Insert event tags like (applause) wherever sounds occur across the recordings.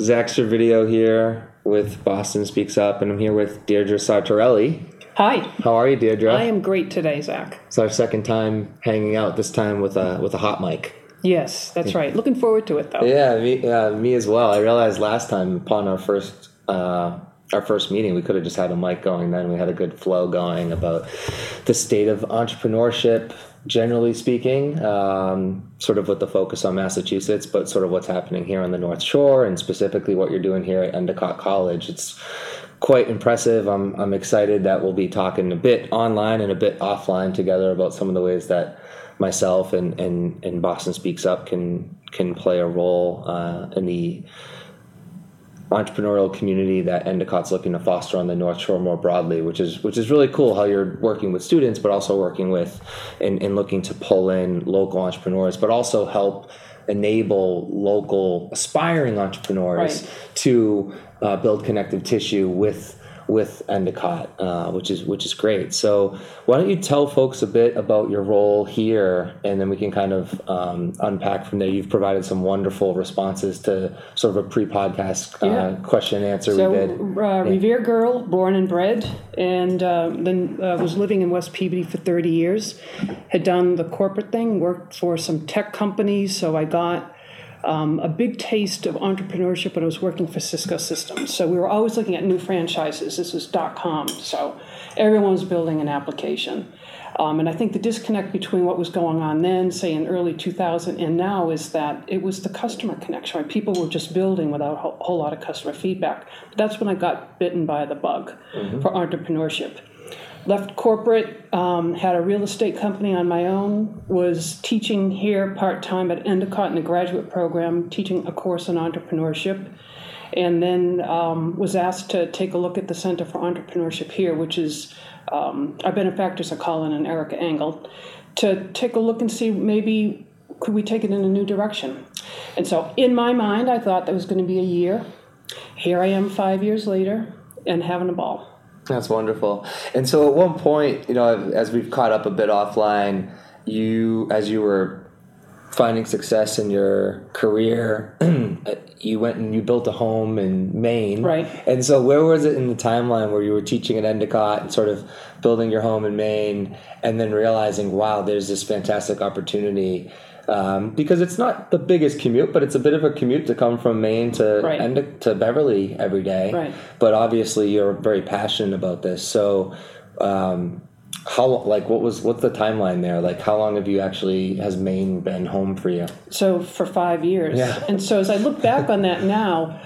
Zach Video here with Boston Speaks Up, and I'm here with Deirdre Sartorelli. Hi. How are you, Deirdre? I am great today, Zach. It's our second time hanging out. This time with a with a hot mic. Yes, that's right. Looking forward to it, though. Yeah, me, uh, me as well. I realized last time upon our first uh, our first meeting, we could have just had a mic going. Then we had a good flow going about the state of entrepreneurship, generally speaking, um, sort of with the focus on Massachusetts, but sort of what's happening here on the North Shore, and specifically what you're doing here at Endicott College. It's quite impressive. I'm I'm excited that we'll be talking a bit online and a bit offline together about some of the ways that myself and and, and Boston Speaks Up can can play a role uh, in the entrepreneurial community that Endicott's looking to foster on the North Shore more broadly, which is which is really cool how you're working with students, but also working with and, and looking to pull in local entrepreneurs, but also help enable local aspiring entrepreneurs Right. to uh, build connective tissue with with Endicott, uh, which is which is great. So why don't you tell folks a bit about your role here, and then we can kind of um, unpack from there. You've provided some wonderful responses to sort of a pre-podcast uh, Yeah. question and answer So, we did. uh, Revere girl, born and bred, and uh, then uh, was living in West Peabody for 30 years. Had done the corporate thing, worked for some tech companies, so I got um, a big taste of entrepreneurship when I was working for Cisco Systems. So we were always looking at new franchises. This was dot com, so everyone was building an application. Um, and I think the disconnect between what was going on then, say in early 2000, and now is that it was the customer connection. Right? People were just building without a whole, whole lot of customer feedback. But that's when I got bitten by the bug for entrepreneurship. Left corporate, um, had a real estate company on my own, was teaching here part time at Endicott in the graduate program, teaching a course on entrepreneurship and then um, was asked to take a look at the Center for Entrepreneurship here, which is um, our benefactors are Colin and Erica Angle, to take a look and see maybe could we take it in a new direction. And so in my mind, I thought that was going to be a year. Here I am five years later and having a ball. That's wonderful. And so at one point, you know, as we've caught up a bit offline, you, as you were finding success in your career, (clears throat) uh, you went and you built a home in Maine. Right. And so where was it in the timeline where you were teaching at Endicott and sort of building your home in Maine and then realizing, wow, there's this fantastic opportunity? Um, because it's not the biggest commute, but it's a bit of a commute to come from Maine to Right. To Beverly every day Right. but obviously you're very passionate about this so um, how like what was what's the timeline there like how long have you actually has maine been home for you so for five years. Yeah. And so as I look back on that now,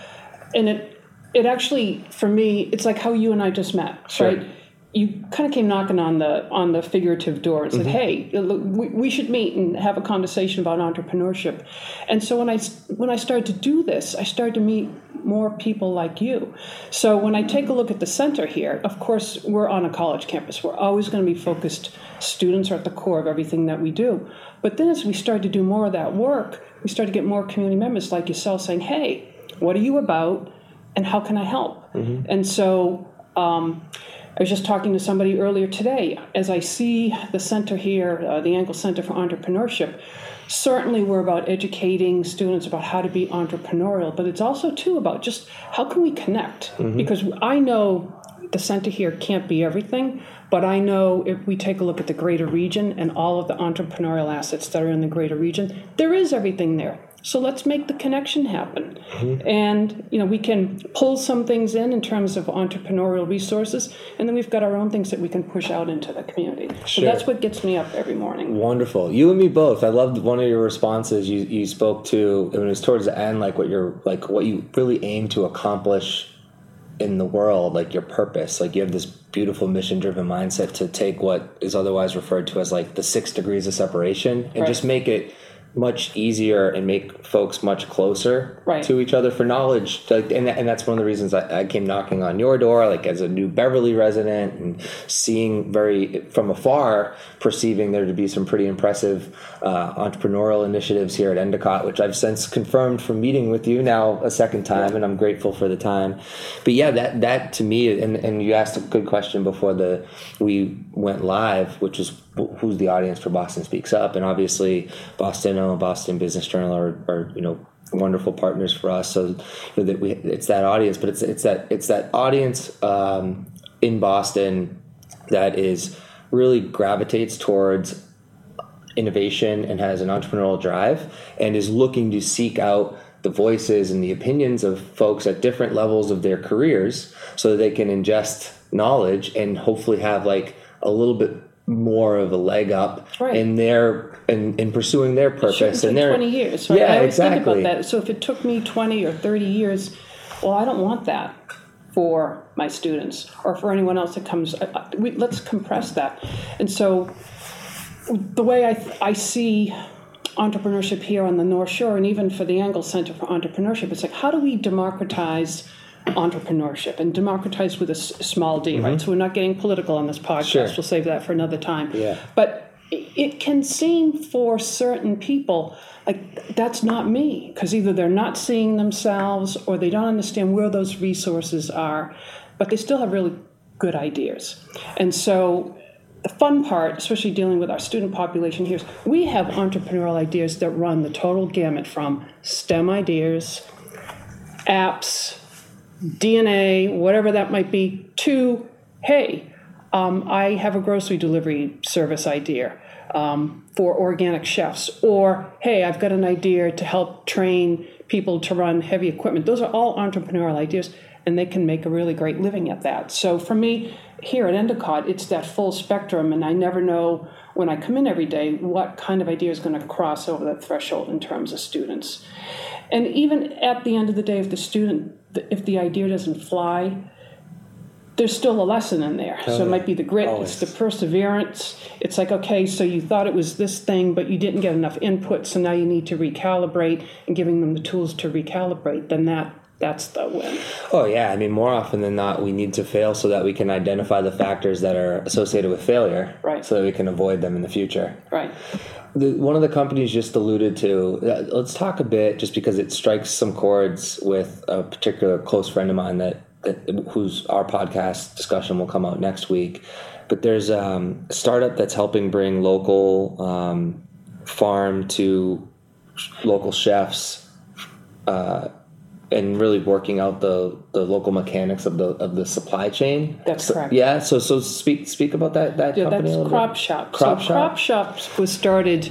and it it actually for me it's like how you and I just met, Sure. right? You kind of came knocking on the on the figurative door and said, "Hey, look, we, we should meet and have a conversation about entrepreneurship." And so when I when I started to do this, I started to meet more people like you. So when I take a look at the center here, of course, we're on a college campus. We're always going to be focused. Students are at the core of everything that we do. But then as we started to do more of that work, we started to get more community members like yourself saying, hey, what are you about and how can I help? And so um, I was just talking to somebody earlier today. As I see the center here, uh, the Angle Center for Entrepreneurship, certainly we're about educating students about how to be entrepreneurial, but it's also too about just how can we connect? Because I know the center here can't be everything, but I know if we take a look at the greater region and all of the entrepreneurial assets that are in the greater region, there is everything there. So let's make the connection happen. Mm-hmm. And you know, we can pull some things in in terms of entrepreneurial resources, and then we've got our own things that we can push out into the community. So that's what gets me up every morning. wonderful you and me both i loved one of your responses you, you spoke to and it was towards the end like what you're like what you really aim to accomplish in the world like your purpose like you have this beautiful mission driven mindset to take what is otherwise referred to as like the six degrees of separation and Right. just make it much easier and make folks much closer Right. to each other for knowledge like and, and that's one of the reasons I, I came knocking on your door like as a new beverly resident and seeing very from afar perceiving there to be some pretty impressive uh, entrepreneurial initiatives here at endicott which i've since confirmed from meeting with you now a second time and i'm grateful for the time but yeah that that to me and, and you asked a good question before the we went live which is who's the audience for boston speaks up and obviously boston and boston business journal are, are you know wonderful partners for us. So that we it's that audience, but it's it's that it's that audience um, in Boston that is really gravitates towards innovation and has an entrepreneurial drive and is looking to seek out the voices and the opinions of folks at different levels of their careers so that they can ingest knowledge and hopefully have like a little bit more of a leg up Right. in their in, in pursuing their purpose and their 20 years, right? yeah I always exactly think about that. So if it took me 20 or 30 years, well, I don't want that for my students or for anyone else that comes. I- I- we, let's compress that. And so the way I, I see entrepreneurship here on the North Shore and even for the Angle Center for Entrepreneurship, it's like, how do we democratize entrepreneurship and democratize with a s- small d, right? So we're not getting political on this podcast. Mm-hmm. Sure. We'll save that for another time. Yeah. But it can seem for certain people like that's not me because either they're not seeing themselves or they don't understand where those resources are, but they still have really good ideas. And so the fun part, especially dealing with our student population here, is we have entrepreneurial ideas that run the total gamut from STEM ideas, apps, DNA, whatever that might be, to hey, um, I have a grocery delivery service idea um, for organic chefs, or hey, I've got an idea to help train people to run heavy equipment. Those are all entrepreneurial ideas, and they can make a really great living at that. So for me, here at Endicott, it's that full spectrum, and I never know when I come in every day what kind of idea is going to cross over that threshold in terms of students. And even at the end of the day, if the student, if the idea doesn't fly, there's still a lesson in there. so it might be the grit, it's the perseverance. It's like, okay, so you thought it was this thing, but you didn't get enough input, so now you need to recalibrate and giving them the tools to recalibrate, then that that's the win. Oh yeah, I mean more often than not we need to fail so that we can identify the factors that are associated with failure Right. so that we can avoid them in the future. Right. The, one of the companies just alluded to uh, let's talk a bit just because it strikes some chords with a particular close friend of mine that, that whose our podcast discussion will come out next week. But there's um, a startup that's helping bring local um, farm to local chefs uh, and really working out the, the local mechanics of the of the supply chain. That's So- correct. Yeah. So so speak speak about that that Yeah, company. a that's Crop. Shop. Crop so Shop. Crop Shop was started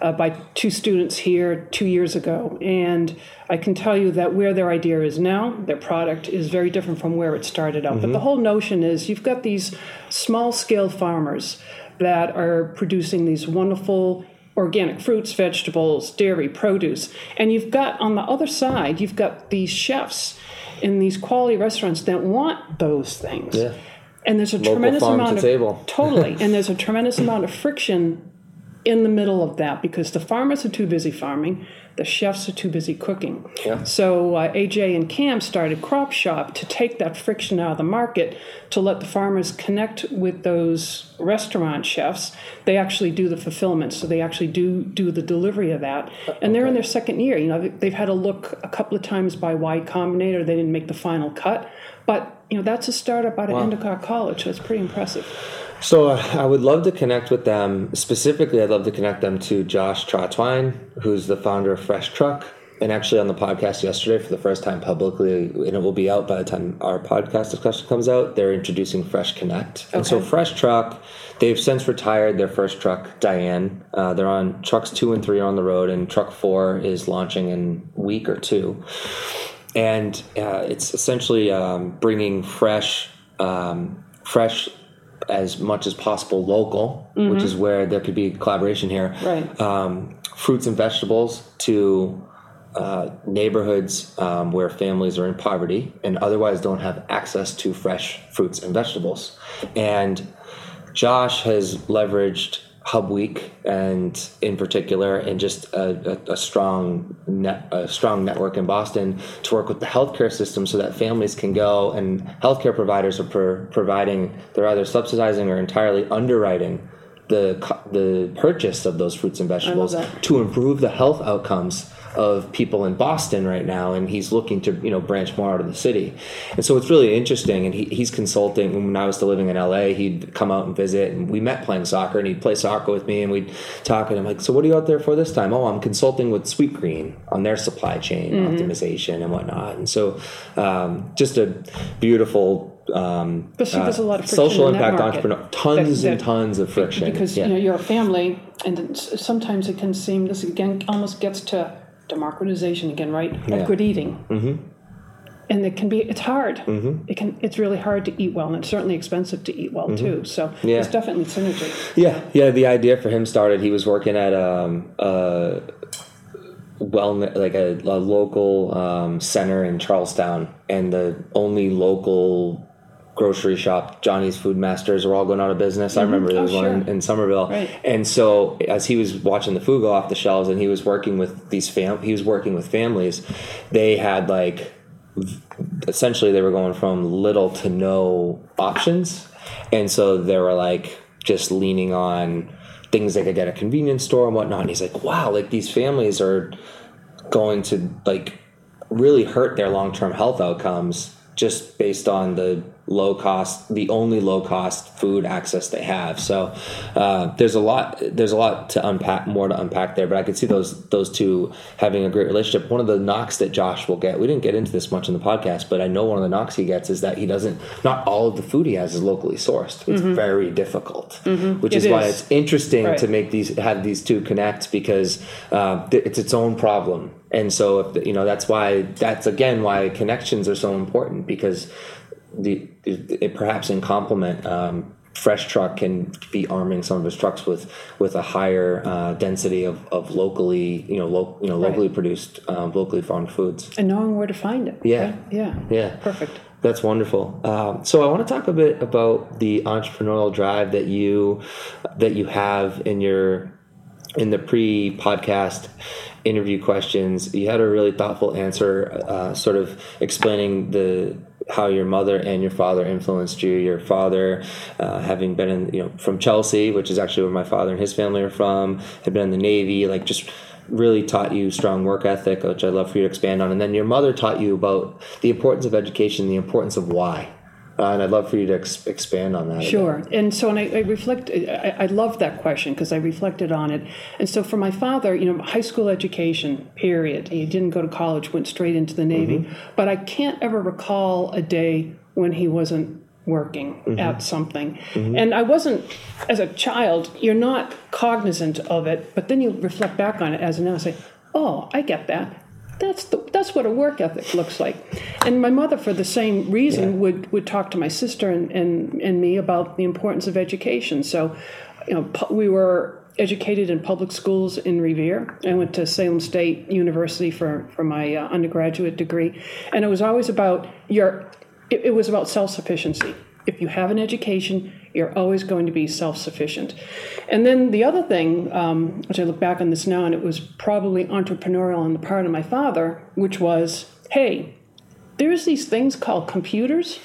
uh, by two students here two years ago, and I can tell you that where their idea is now, their product is very different from where it started out. But the whole notion is you've got these small scale farmers that are producing these wonderful organic fruits, vegetables, dairy, produce, and you've got on the other side, you've got these chefs in these quality restaurants that want those things. Yeah. And there's a Local tremendous farm to amount of table. (laughs) (laughs) totally, and there's a tremendous amount of friction in the middle of that because the farmers are too busy farming, the chefs are too busy cooking. Yeah. So uh, AJ and Cam started Crop Shop to take that friction out of the market to let the farmers connect with those restaurant chefs. They actually do the fulfillment, so they actually do do the delivery of that, and they're in their second year. You know, they- they've had a look a couple of times by Y Combinator. They didn't make the final cut, but you know that's a startup out of Endicott College. So it's pretty impressive. So uh, I would love to connect with them. Specifically, I'd love to connect them to Josh Trautwein, who's the founder of Fresh Truck, and actually on the podcast yesterday for the first time publicly, and it will be out by the time our podcast discussion comes out. They're introducing Fresh Connect, okay. and so Fresh Truck, they've since retired their first truck, Diane. Uh, they're on trucks two and three are on the road, and truck four is launching in week or two and uh, it's essentially um, bringing fresh, um, fresh as much as possible local, which is where there could be collaboration here. Right. Um, fruits and vegetables to uh, neighborhoods um, where families are in poverty and otherwise don't have access to fresh fruits and vegetables. And Josh has leveraged Hub Week and in particular, and just a, a, a strong net, a strong network in Boston to work with the healthcare system so that families can go and healthcare providers are pro- providing they're either subsidizing or entirely underwriting the the purchase of those fruits and vegetables to improve the health outcomes of people in Boston right now, and he's looking to you know branch more out of the city, and so it's really interesting. And he, he's consulting. When I was still living in LA, he'd come out and visit, and we met playing soccer, and he'd play soccer with me, and we'd talk. And I'm like, "So what are you out there for this time?" Oh, I'm consulting with Sweetgreen on their supply chain Mm-hmm. optimization and whatnot. And so, um, just a beautiful. Um, But see, there's a lot of social impact entrepreneur, tons That- and tons of friction. because yeah. you know you're a family, and sometimes it can seem this again almost gets to democratization again, right? Yeah. Of good eating. Mm-hmm. And it can be it's hard. Mm-hmm. It can it's really hard to eat well, and it's certainly expensive to eat well too. So Mm-hmm. Yeah. there's definitely synergy. Yeah, yeah. The idea for him started. He was working at um, a well, like a, a local um, center in Charlestown, and the only local grocery shop, Johnny's Food Masters, are all going out of business. I mm-hmm. remember there Oh, was one in, in Somerville, Right. and so as he was watching the food go off the shelves, and he was working with these fam, he was working with families. They had like essentially they were going from little to no options and so they were like just leaning on things they could get at a convenience store and whatnot and he's like wow like these families are going to like really hurt their long-term health outcomes just based on the low cost the only low cost food access they have. So uh, there's a lot there's a lot to unpack more to unpack there but i could see those those two having a great relationship. One of the knocks that josh will get we didn't get into this much in the podcast but i know one of the knocks he gets is that he doesn't not all of the food he has is locally sourced. It's very difficult which is It why is. it's interesting Right. to make these have these two connect because uh, th- it's its own problem. And so if you know that's why that's again why connections are so important because the it, perhaps in complement um, fresh truck can be arming some of his trucks with with a higher uh, density of, of locally you know lo- you know Right. locally produced um, locally farmed foods And knowing where to find it. Yeah. right? Yeah. yeah Perfect. that's wonderful. Um, so I want to talk a bit about the entrepreneurial drive that you that you have in your in the pre-podcast interview questions. You had a really thoughtful answer, uh, sort of explaining the how your mother and your father influenced you. Your father, uh, having been in you know from Chelsea, which is actually where my father and his family are from, had been in the Navy, like just really taught you strong work ethic, which I'd love for you to expand on. And then your mother taught you about the importance of education, the importance of why. Uh, and I'd love for you to ex- expand on that. Sure. And so, and I, I reflect, I, I love that question because I reflected on it. And so, for my father, you know, high school education, period. He didn't go to college, went straight into the Navy. Mm-hmm. But I can't ever recall a day when he wasn't working mm-hmm. at something. Mm-hmm. And I wasn't, as a child, you're not cognizant of it, but then you reflect back on it as an adult and say, oh, I get that. That's the, that's what a work ethic looks like. And my mother, for the same reason, would, would talk to my sister and, and, and me about the importance of education. So, you know, pu- we were educated in public schools in Revere. I went to Salem State University for, for my uh, undergraduate degree. And it was always about your, it, it was about self-sufficiency. If you have an education, you're always going to be self-sufficient. And then the other thing, um, which I look back on this now, and it was probably entrepreneurial on the part of my father, which was, hey, there's these things called computers.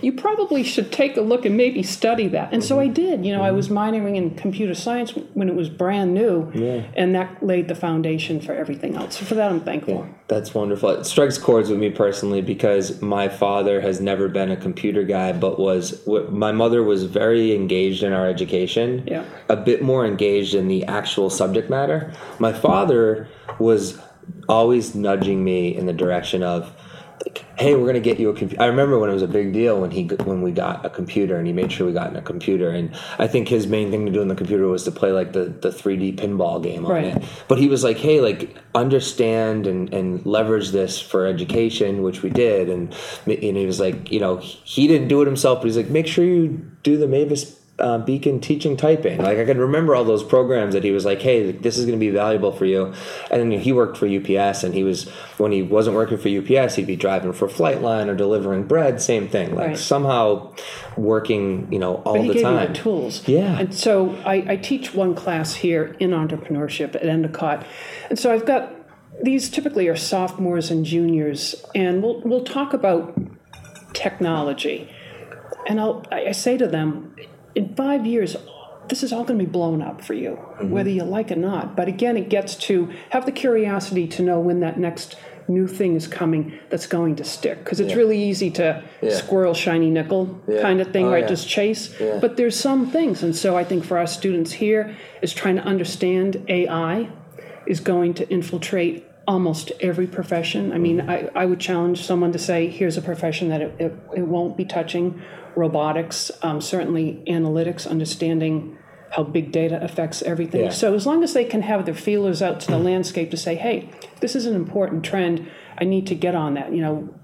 You probably should take a look and maybe study that. And so I mm-hmm. did. You know, I mm-hmm. was minoring in computer science when it was brand new, and that laid the foundation for everything else. So for that, I'm thankful. That's wonderful. It strikes chords with me personally because my father has never been a computer guy, but was w- my mother was very engaged in our education. Yeah. A bit more engaged in the actual subject matter. My father was always nudging me in the direction of like, hey, we're gonna get you a computer. I remember when it was a big deal when he when we got a computer and he made sure we got in a computer. And I think his main thing to do in the computer was to play like the the 3D pinball game on Right. it. But he was like, hey, like understand and and leverage this for education, which we did. And and he was like, you know, he didn't do it himself, but he's like, make sure you do the Mavis. Uh, Beacon teaching typing. Like I can remember all those programs that he was like, "Hey, this is going to be valuable for you." And he worked for UPS, and he was when he wasn't working for UPS, he'd be driving for Flightline or delivering bread. Same thing. Like Right. somehow working, you know, all But he the gave time. me the tools. Yeah. And so I, I teach one class here in entrepreneurship at Endicott. And so I've got these typically are sophomores and juniors, and we'll we'll talk about technology. And I'll I say to them, in five years, this is all going to be blown up for you, mm-hmm. whether you like it or not. But again, it gets to have the curiosity to know when that next new thing is coming that's going to stick. Because it's really easy to Yeah. squirrel shiny nickel Yeah. kind of thing, Oh, right? yeah. Just chase. Yeah. But there's some things. And so I think for our students here is trying to understand AI is going to infiltrate almost every profession. I mean, mm-hmm. I, I would challenge someone to say, here's a profession that it, it, it won't be touching robotics, um, certainly analytics, understanding how big data affects everything. Yeah. So as long as they can have their feelers out to the landscape to say, hey, this is an important trend, I need to get on that. You know,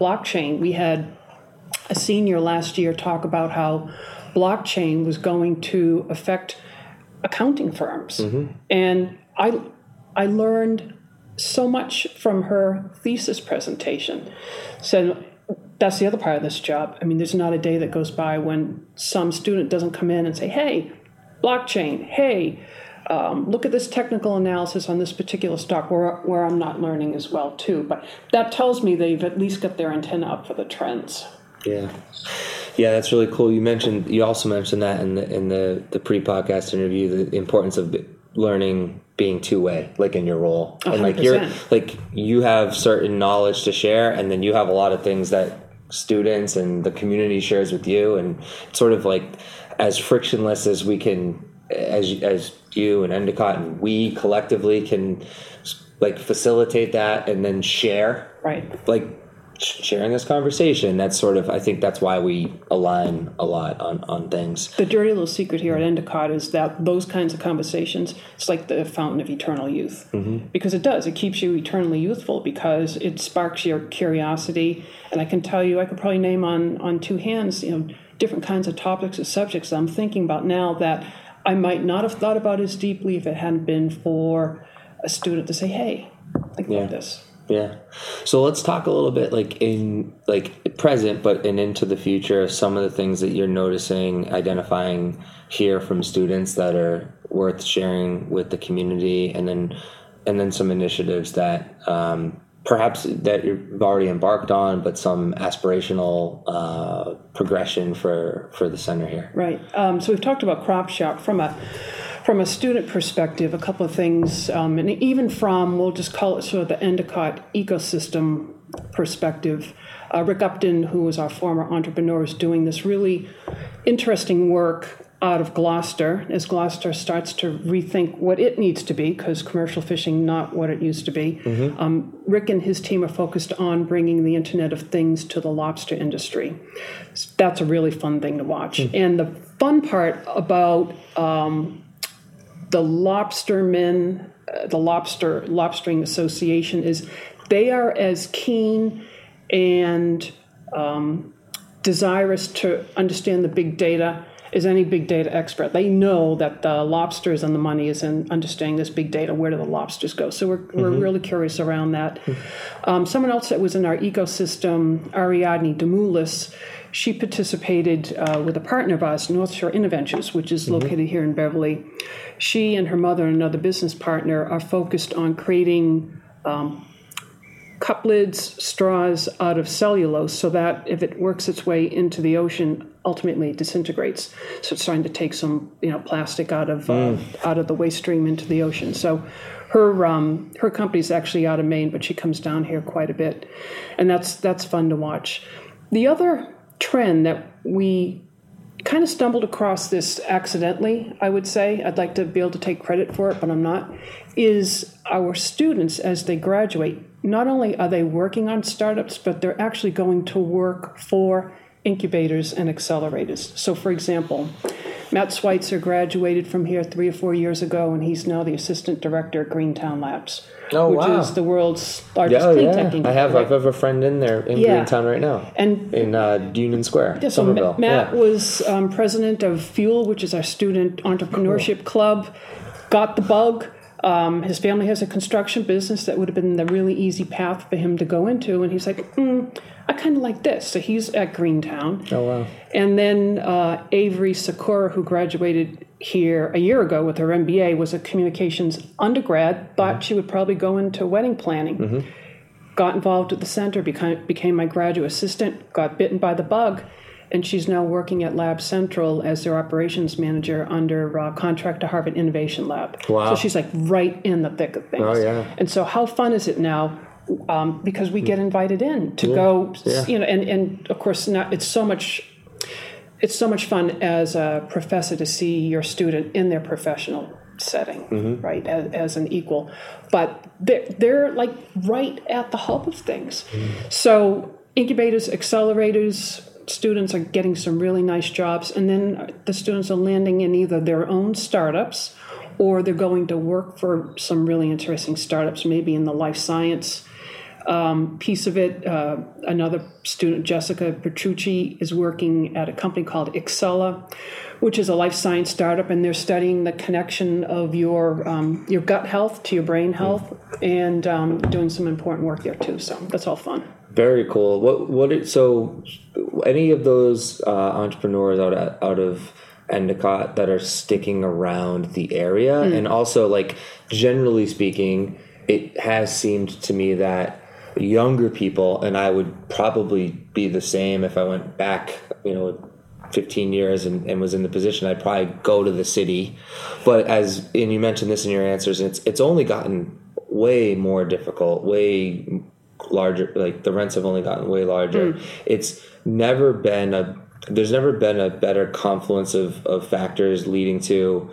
blockchain, we had a senior last year talk about how blockchain was going to affect accounting firms. And I, I learned so much from her thesis presentation. So that's the other part of this job. I mean, there's not a day that goes by when some student doesn't come in and say, hey, blockchain, hey, um, look at this technical analysis on this particular stock where, where I'm not learning as well too. But that tells me they've at least got their antenna up for the trends. Yeah, yeah, that's really cool. You mentioned you also mentioned that in the in the the pre podcast interview the importance of learning being two way, like in your role, and like you're like you have certain knowledge to share, and then you have a lot of things that students and the community shares with you, and it's sort of like as frictionless as we can, as as you and Endicott and we collectively can like facilitate that and then share. Right. like sharing this conversation that's sort of i think that's why we align a lot on on things The dirty little secret here at Endicott is that those kinds of conversations, it's like the fountain of eternal youth. Mm-hmm. Because it does, it keeps you eternally youthful because it sparks your curiosity. And I can tell you, I could probably name on, on two hands, you know, different kinds of topics or subjects I'm thinking about now that I might not have thought about as deeply if it hadn't been for a student to say, hey, think Yeah. about this. Yeah so let's talk a little bit like in like present but and into the future some of the things that you're noticing identifying here from students that are worth sharing with the community and then and then some initiatives that um, perhaps that you've already embarked on but some aspirational uh, progression for for the center here Right. Um, so we've talked about crop shop from a from a student perspective. A couple of things, um, and even from we'll just call it sort of the Endicott ecosystem perspective. Uh, Rick Upton, who was our former entrepreneur, is doing this really interesting work out of Gloucester as Gloucester starts to rethink what it needs to be because commercial fishing not what it used to be. Um, Rick and his team are focused on bringing the Internet of Things to the lobster industry. That's a really fun thing to watch. And the fun part about um, the lobstermen, uh, the lobster lobstering association is they are as keen and um, desirous to understand the big data as any big data expert. They know that the lobsters and the money is in understanding this big data. Where do the lobsters go? So we're, we're really curious around that. Um, someone else that was in our ecosystem, Ariadne Demoulis, she participated uh, with a partner of ours, North Shore InnoVentures, which is located here in Beverly. She and her mother and another business partner are focused on creating um, cup lids, straws out of cellulose so that if it works its way into the ocean, ultimately disintegrates. So it's trying to take some, you know, plastic out of uh, out of the waste stream into the ocean. So her um, her company's actually out of Maine, but she comes down here quite a bit, and that's that's fun to watch. The other trend that we kind of stumbled across this accidentally, I would say. I'd like to be able to take credit for it, but I'm not. Is our students, as they graduate, not only are they working on startups, but they're actually going to work for incubators and accelerators. So, for example, Matt Schweitzer graduated from here three or four years ago, and he's now the assistant director at Greentown Labs, Oh, which wow. is the world's largest Oh clean yeah, tech I have. I have a friend in there in Yeah. Greentown right now, And in uh, Union Square, Yeah, so Somerville. Ma- Matt yeah. was um, president of Fuel, which is our student entrepreneurship club. Got the bug. Um, his family has a construction business that would have been the really easy path for him to go into, and he's like, mm, I kind of like this. So he's at Greentown. Oh wow. And then uh, Avery Sakura, who graduated here a year ago with her MBA, was a communications undergrad, thought she would probably go into wedding planning. Got involved at the center, became, became my graduate assistant, got bitten by the bug, and she's now working at Lab Central as their operations manager under uh, contract to Harvard Innovation Lab. Wow. So she's like right in the thick of things. Oh, yeah. And so, how fun is it now? Um, because we get invited in to go, Yeah. you know, and, and of course, now it's so much it's so much fun as a professor to see your student in their professional setting, right, as, as an equal. But they're, they're like right at the hub of things. So, incubators, accelerators, students are getting some really nice jobs, and then the students are landing in either their own startups or they're going to work for some really interesting startups, maybe in the life science um, piece of it. Uh, another student, Jessica Petrucci, is working at a company called Excella, which is a life science startup, and they're studying the connection of your um, your gut health to your brain health, and um, doing some important work there too. So that's all fun. Very cool. What what? It, so, any of those uh, entrepreneurs out of, out of Endicott that are sticking around the area, and also like generally speaking, it has seemed to me that younger people, and I would probably be the same if I went back, you know, 15 years and, and was in the position, I'd probably go to the city. But as and you mentioned this in your answers, it's it's only gotten way more difficult, way larger. Like the rents have only gotten way larger. It's never been a there's never been a better confluence of, of factors leading to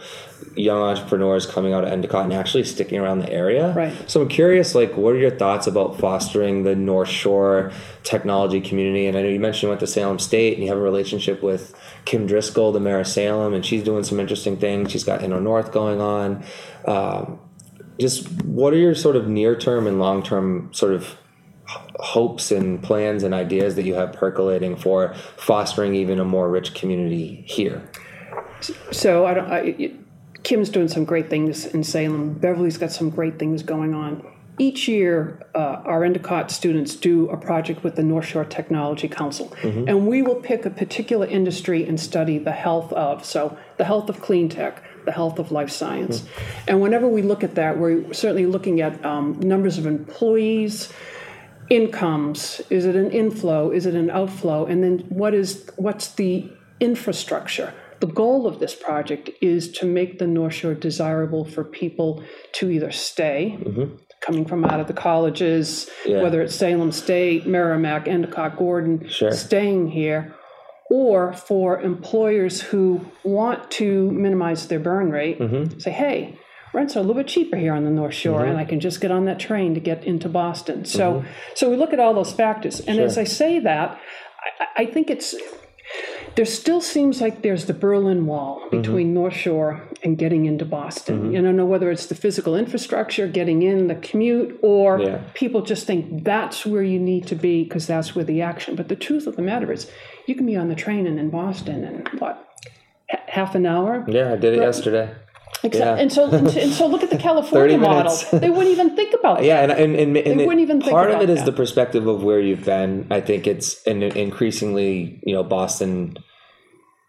young entrepreneurs coming out of Endicott and actually sticking around the area. Right. So I'm curious, like, what are your thoughts about fostering the North Shore technology community? And I know you mentioned you went to Salem State and you have a relationship with Kim Driscoll, the mayor of Salem, and she's doing some interesting things. She's got Inno North going on. Um, just what are your sort of near term and long term sort of hopes and plans and ideas that you have percolating for fostering even a more rich community here? So I don't. I, Kim's doing some great things in Salem. Beverly's got some great things going on. Each year, uh, our Endicott students do a project with the North Shore Technology Council, and we will pick a particular industry and study the health of. So, the health of clean tech, the health of life science, and whenever we look at that, we're certainly looking at um, numbers of employees, incomes? Is it an inflow? Is it an outflow? And then what is what's the infrastructure? The goal of this project is to make the north shore desirable for people to either stay mm-hmm. coming from out of the colleges Yeah. whether it's salem state merrimack endicott gordon Sure. staying here or for employers who want to minimize their burn rate mm-hmm. say hey rents are a little bit cheaper here on the north shore and mm-hmm. i can just get on that train to get into boston so mm-hmm. so we look at all those factors and as i say that I, I think it's there still seems like there's the Berlin Wall mm-hmm. between North Shore and getting into Boston. You don't know whether it's the physical infrastructure, getting in, the commute, or Yeah. people just think that's where you need to be because that's where the action. But the truth of the matter is, you can be on the train and in Boston in what half an hour. Yeah, I did it yesterday. Except, Yeah. and so and, so look at the (laughs) California model. They wouldn't even think about it. Yeah, and and, and, and it- wouldn't even think part of it is that. the perspective of where you've been. I think it's and increasingly, you know, Boston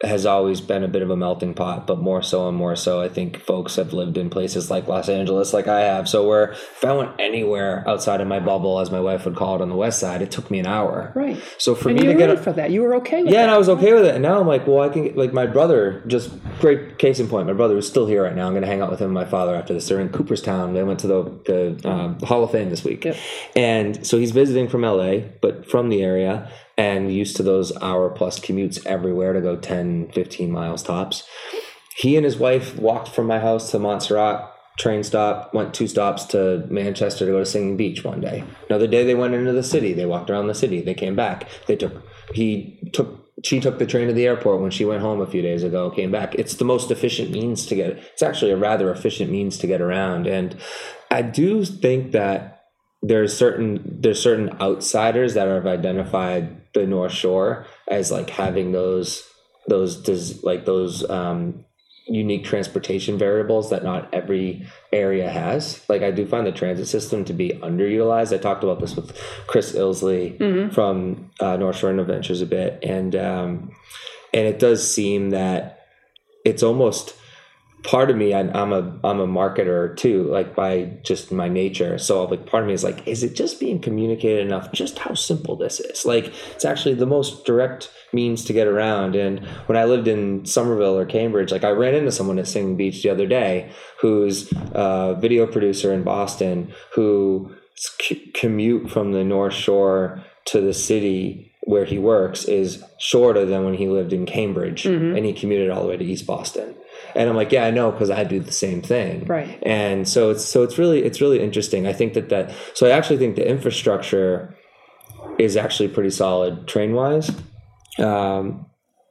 has always been a bit of a melting pot, but more so and more so, I think folks have lived in places like Los Angeles, like I have. So where if I went anywhere outside of my bubble, as my wife would call it on the west side, it took me an hour. Right. So for And me to get a, for that. You were okay with yeah, that. and I was okay with it. And now I'm like, well, I can like my brother. Just great case in point. My brother is still here right now. I'm going to hang out with him and my father after this. They're in Cooperstown. They went to the the um, Hall of Fame this week, Yep. and so he's visiting from LA, but from the area and used to those hour plus commutes everywhere to go 10, 15 miles tops. He and his wife walked from my house to Montserrat. Train stop, went two stops to Manchester to go to Singing Beach one day. Another day they went into the city. They walked around the city. They came back. They took he took she took the train to the airport when she went home a few days ago, came back. It's the most efficient means to get it's actually a rather efficient means to get around. And I do think that there's certain there's certain outsiders that have identified the North Shore as like having those those des- like those um, unique transportation variables that not every area has. Like I do find the transit system to be underutilized. I talked about this with Chris Ilsley from uh, North Shore InnoVentures a bit, and um, and it does seem that it's almost part of me I, i'm a i'm a marketer too like by just my nature. So like part of me is like is it just being communicated enough? Just how simple this is. Like it's actually the most direct means to get around. And when i lived in somerville or cambridge like i ran into someone at singing beach the other day who's a video producer in boston who c- commute from the north shore to the city where he works is shorter than when he lived in cambridge. Mm-hmm. And he commuted all the way to east boston and i'm like yeah i know because i do the same thing. Right. and so it's so it's really it's really interesting. I think that that so i actually think the infrastructure is actually pretty solid train wise um,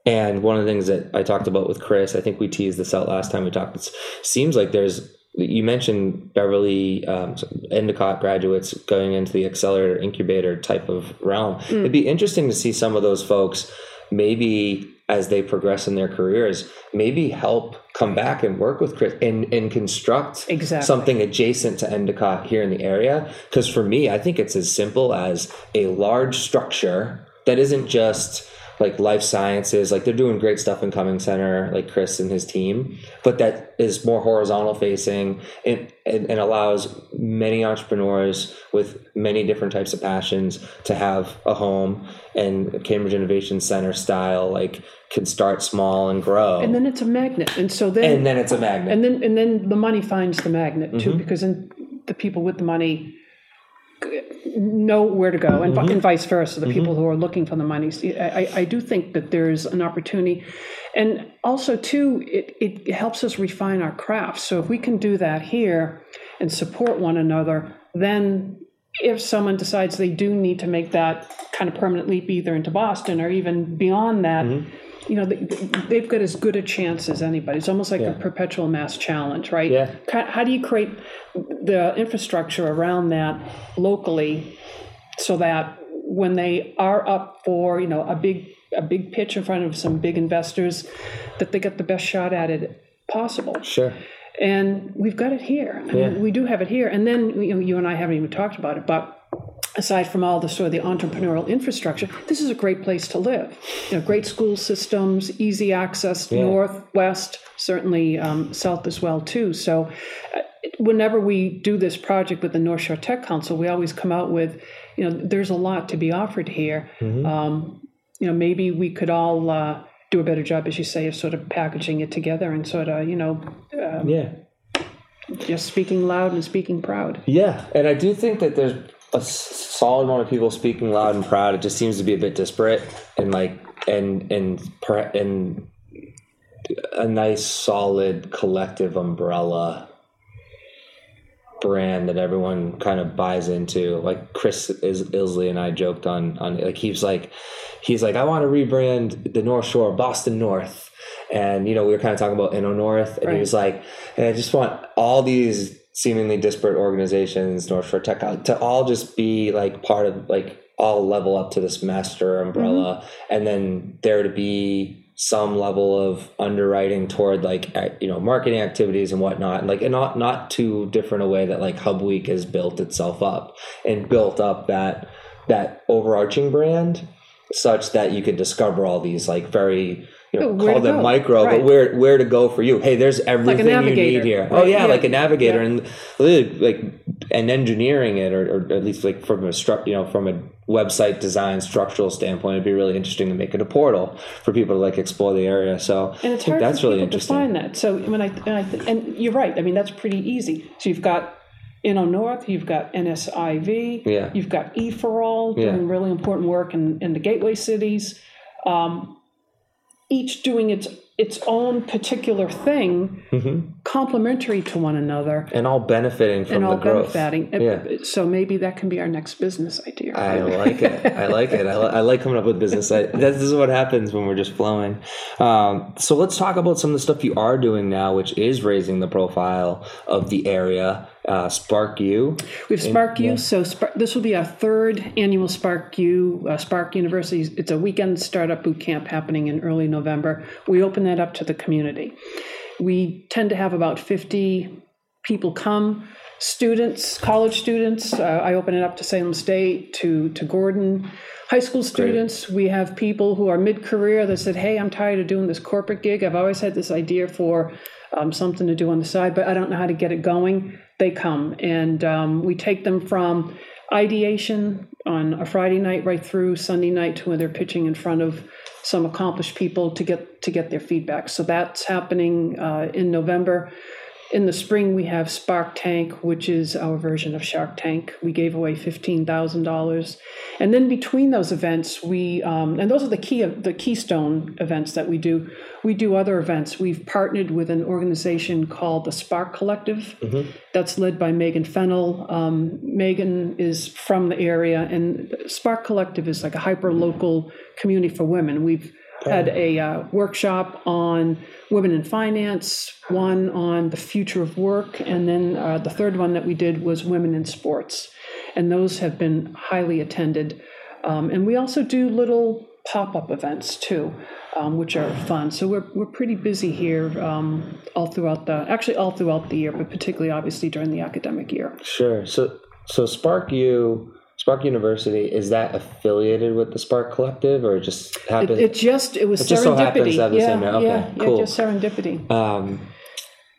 and one of the things that i talked about with chris i think we teased this out last time we talked it seems like there's you mentioned beverly um, endicott graduates going into the accelerator incubator type of realm. It'd be interesting to see some of those folks maybe as they progress in their careers maybe help come back and work with chris and, and construct Exactly. something adjacent to endicott here in the area because for me i think it's as simple as a large structure that isn't just like life sciences like they're doing great stuff in Cummings Center like chris and his team but that is more horizontal facing and, and, and allows many entrepreneurs with many different types of passions to have a home and cambridge innovation center style like can start small and grow And then it's a magnet. And so then and then it's a magnet and then and then the money finds the magnet too Mm-hmm. because then the people with the money know where to go and, Mm-hmm. and vice versa the people who are looking for the money. I, I- I do think that there's an opportunity. And also too it, it helps us refine our craft. So if we can do that here and support one another then if someone decides they do need to make that kind of permanent leap either into boston or even beyond that mm-hmm. you know, they- they've got as good a chance as anybody. It's almost like a perpetual MassChallenge, right? Yeah. How do you create the infrastructure around that locally so that when they are up for, you know, a big a big pitch in front of some big investors, that they get the best shot at it possible? sure and we've got it here. I mean, we do have it here. And then you, know, you and I haven't even talked about it, but aside from all the sort of the entrepreneurial infrastructure, this is a great place to live. You know, great school systems, easy access, north, west, certainly um, south as well too. So, uh, whenever we do this project with the North Shore Tech Council, we always come out with, you know, there's a lot to be offered here. Um, you know, maybe we could all. Uh, do a better job, as you say, of sort of packaging it together and sort of, you know, uh, yeah just speaking loud and speaking proud. Yeah, and I do think that there's a solid amount of people speaking loud and proud. It just seems to be a bit disparate and like and and and a nice solid collective umbrella brand that everyone kind of buys into. Like Chris is Ilsley and I joked on on like he's like he's like I want to rebrand the North Shore Boston North. And you know we were kind of talking about Inno North, and he was like, I just want all these seemingly disparate organizations, North Shore Tech, uh, to all just be like part of like all level up to this master umbrella, mm-hmm. and then there to be some level of underwriting toward like you know marketing activities and whatnot, and like and not not too different a way that like Hub Week has built itself up and built up that that overarching brand such that you can discover all these like very you know Oh, call them go. micro Right. but where where to go for you hey there's everything you need here right? oh yeah, Yeah. like a navigator Yeah. and like and engineering it or, or at least like from a stru- you know from a website design structural standpoint it'd be really interesting to make it a portal for people to like explore the area so And it's I think hard that's really people to interesting find that. So when I and, I, and you're right. I mean, that's pretty easy. So you've got Inno North, you've got NSIV, Yeah. you've got E for All Yeah. doing really important work in, in the gateway cities, um, each doing its its own particular thing, complementary to one another, and all benefiting from and all the growth benefiting. Yeah. So maybe that can be our next business idea. I like it. I like it. I, li- I like coming up with business. I, this is what happens when we're just flowing. Um, so let's talk about some of the stuff you are doing now, which is raising the profile of the area. Uh, Spark U. We have Spark U. So Spark, this will be our third annual Spark U, uh, Spark University. It's a weekend startup boot camp happening in early November. We open that up to the community. We tend to have about 50 people come, students, college students. Uh, I open it up to Salem State, to, to Gordon. High school students, we have people who are mid career that said, Hey, I'm tired of doing this corporate gig. I've always had this idea for um, something to do on the side, but I don't know how to get it going. They come and um, we take them from ideation on a Friday night right through Sunday night to when they're pitching in front of some accomplished people to get to get their feedback. So that's happening uh, in November. In the spring, we have Spark Tank, which is our version of Shark Tank. We gave away fifteen thousand dollars, and then between those events, we um, and those are the key the keystone events that we do. We do other events. We've partnered with an organization called the Spark Collective, that's led by Megan Fennell. Um, Megan is from the area, and Spark Collective is like a hyper local community for women. We've had a uh, workshop on women in finance, one on the future of work, and then uh, the third one that we did was women in sports. And those have been highly attended. Um, and we also do little pop up events too, um, which are fun. So we're, we're pretty busy here um, all throughout the, actually, all throughout the year, but particularly obviously during the academic year. Sure. So so Spark U Spark University is that affiliated with the Spark Collective or just It, happened? it just, it was It just so happens serendipity. the yeah, same. Okay, yeah, yeah, just serendipity. Um,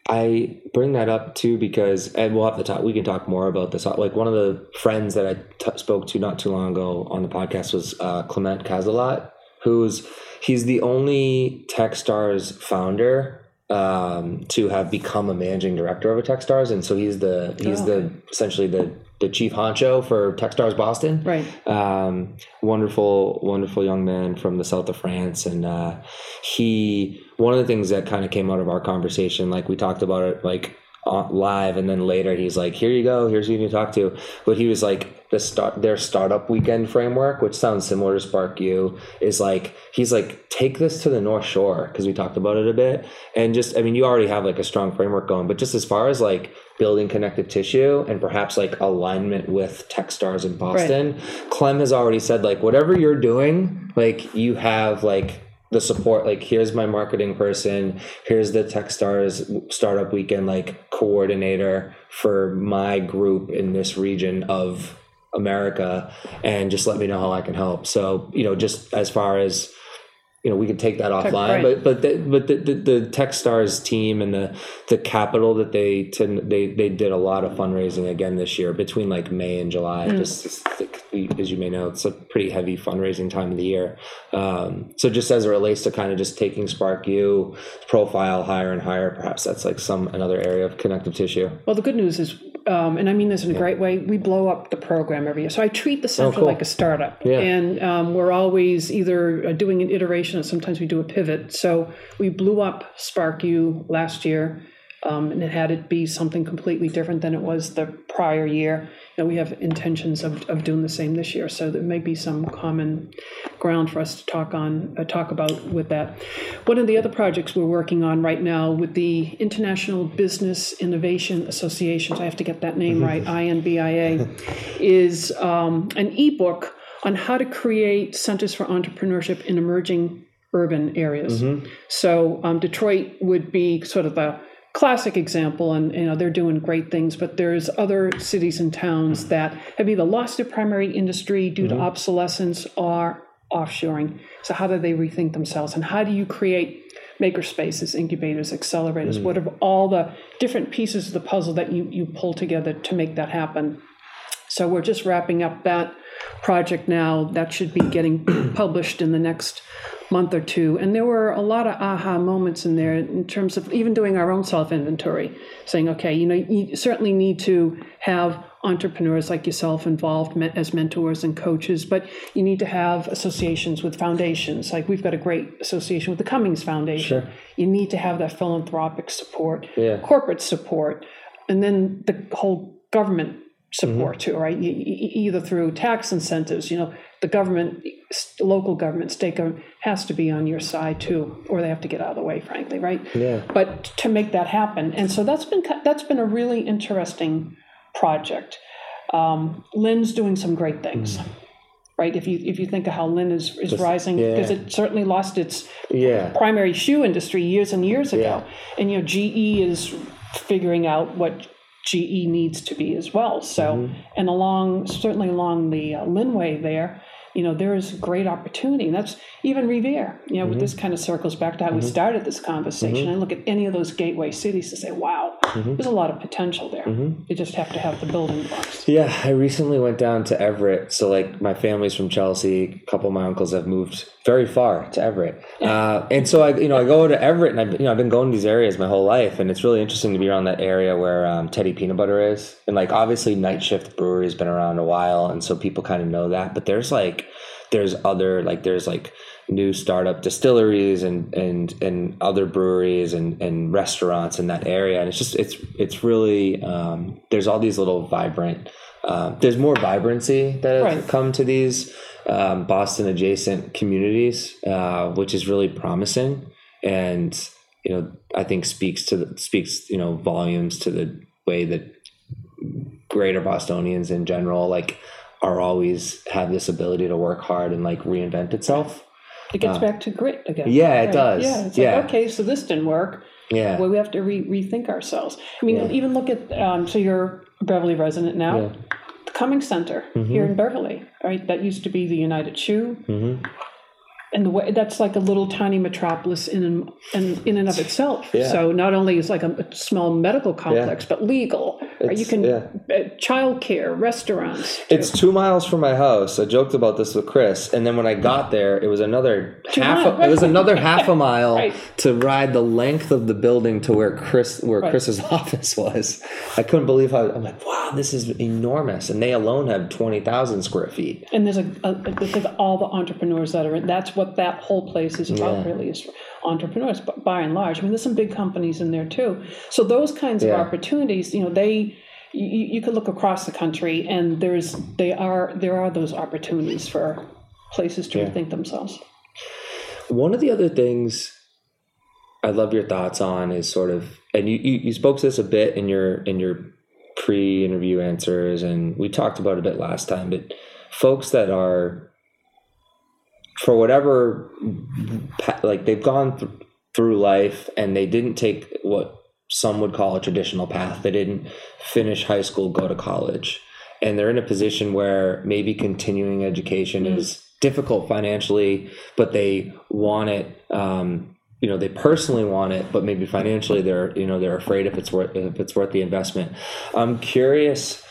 I bring that up too because, and we'll have to talk. We can talk more about this. Like one of the friends that I t- spoke to not too long ago on the podcast was uh, Clement Cazalot, who's he's the only TechStars founder um, to have become a managing director of a TechStars, and so he's the he's Oh, the essentially the the chief honcho for TechStars Boston Right. um, wonderful, wonderful young man from the south of France, and uh, he. One of the things that kind of came out of our conversation, like we talked about it, like live, and then later he's like, "Here you go. Here's who you need to talk to." But he was like, the start their startup weekend framework, which sounds similar to Spark U, is like he's like, take this to the North Shore because we talked about it a bit, and just I mean, you already have like a strong framework going, but just as far as like building connective tissue and perhaps like alignment with TechStars in Boston. Clem has already said like whatever you're doing, like you have like the support. Like here's my marketing person, here's the TechStars startup weekend like coordinator for my group in this region of America, and just let me know how I can help. So you know, just as far as you know, we can take that offline, but but the, but the, the, the TechStars team and the the capital that they to, they they did a lot of fundraising again this year between like May and July. Just it's as you may know, it's a pretty heavy fundraising time of the year. Um, so just as it relates to kind of just taking Spark U profile higher and higher, perhaps that's like some another area of connective tissue. Well, the good news is, um, and I mean this in a great way, we blow up the program every year. So I treat the center Oh, cool. like a startup. Yeah. And um, we're always either uh, doing an iteration or sometimes we do a pivot. So we blew up Spark U last year. Um, and it had it be something completely different than it was the prior year. And we have intentions of, of doing the same this year. So there may be some common ground for us to talk on, uh, talk about with that. One of the other projects we're working on right now with the International Business Innovation Associations, I have to get that name right, INBIA, is um, an ebook on how to create centers for entrepreneurship in emerging urban areas. Mm-hmm. So um, Detroit would be sort of the classic example, and you know they're doing great things. But there's other cities and towns mm-hmm. that have either lost their primary industry due to mm-hmm. obsolescence or offshoring. So how do they rethink themselves, and how do you create maker spaces, incubators, accelerators? Mm. What are all the different pieces of the puzzle that you you pull together to make that happen? So we're just wrapping up that project now. That should be getting (clears throat) published in the next month or two. And there were a lot of aha moments in there in terms of even doing our own self inventory, saying, okay, you know, you certainly need to have entrepreneurs like yourself involved as mentors and coaches, but you need to have associations with foundations. Like we've got a great association with the Cummings Foundation. You need to have that philanthropic support, Yeah. corporate support, and then the whole government support too, right? E- e- either through tax incentives, you know, the government, local government, state government has to be on your side too, or they have to get out of the way, frankly, right? Yeah. But to make that happen, and so that's been that's been a really interesting project. Um, Lynn's doing some great things. Right, if you if you think of how Lynn is, is rising, yeah. because it certainly lost its Yeah. primary shoe industry years and years ago. Yeah. And you know, GE is figuring out what GE needs to be as well. So, Mm-hmm. and along certainly along the uh, Lynnway there, you know, there is great opportunity. And that's even Revere, you know, this mm-hmm. kind of circles back to how we mm-hmm. started this conversation. Mm-hmm. I look at any of those gateway cities to say, wow, there's a lot of potential there. You just have to have the building blocks. Yeah, I recently went down to Everett. So, like, my family's from Chelsea. A couple of my uncles have moved very far to Everett, uh, and so I, you know, I go to Everett, and I, you know, I've been going to these areas my whole life, and it's really interesting to be around that area where um, Teddy Peanut Butter is, and like, obviously, Night Shift Brewery has been around a while, and so people kind of know that. But there's like, there's other like, there's like new startup distilleries and and and other breweries and and restaurants in that area, and it's just it's it's really um, there's all these little vibrant. Um, there's more vibrancy that have Right. come to these um, Boston adjacent communities, uh, which is really promising, and you know I think speaks to the, speaks you know volumes to the way that greater Bostonians in general like are always have this ability to work hard and like reinvent itself. It gets back to grit again. Uh, Yeah, it does. Yeah, it's Yeah. like, okay, so this didn't work. Yeah, Well, we have to re- rethink ourselves. I mean, Yeah. even look at, um, so you're a Beverly resident now. Yeah. Cummings Center Mm-hmm. here in Beverly, right? That used to be the United Shoe. Mhm. And the way, that's like a little tiny metropolis in and, in, in and of itself. Yeah. So not only is like a, a small medical complex, but legal. Right? You can, yeah. uh, childcare, restaurants. It's two miles from my house. I joked about this with Chris, and then when I got there, it was another half. miles, A, it was another half a mile (laughs) Right. to ride the length of the building to where Chris, where Right. Chris's (laughs) office was. I couldn't believe how. I'm like, wow, this is enormous, and they alone have twenty thousand square feet. And there's a, a, a all the entrepreneurs that are in. That's what that whole place is about, Yeah. really, is entrepreneurs. But by and large, I mean, there's some big companies in there too. So those kinds Yeah. of opportunities, you know, they you, you could look across the country, and there's they are there are those opportunities for places to Yeah. rethink themselves. One of the other things I'd love your thoughts on is sort of, and you, you, you spoke to this a bit in your in your pre-interview answers, and we talked about it a bit last time. But folks that are, for whatever, like they've gone th- through life and they didn't take what some would call a traditional path. They didn't finish high school, go to college, and they're in a position where maybe continuing education is difficult financially, but they want it. Um, you know, they personally want it, but maybe financially they're you know they're afraid if it's worth if it's worth the investment. I'm curious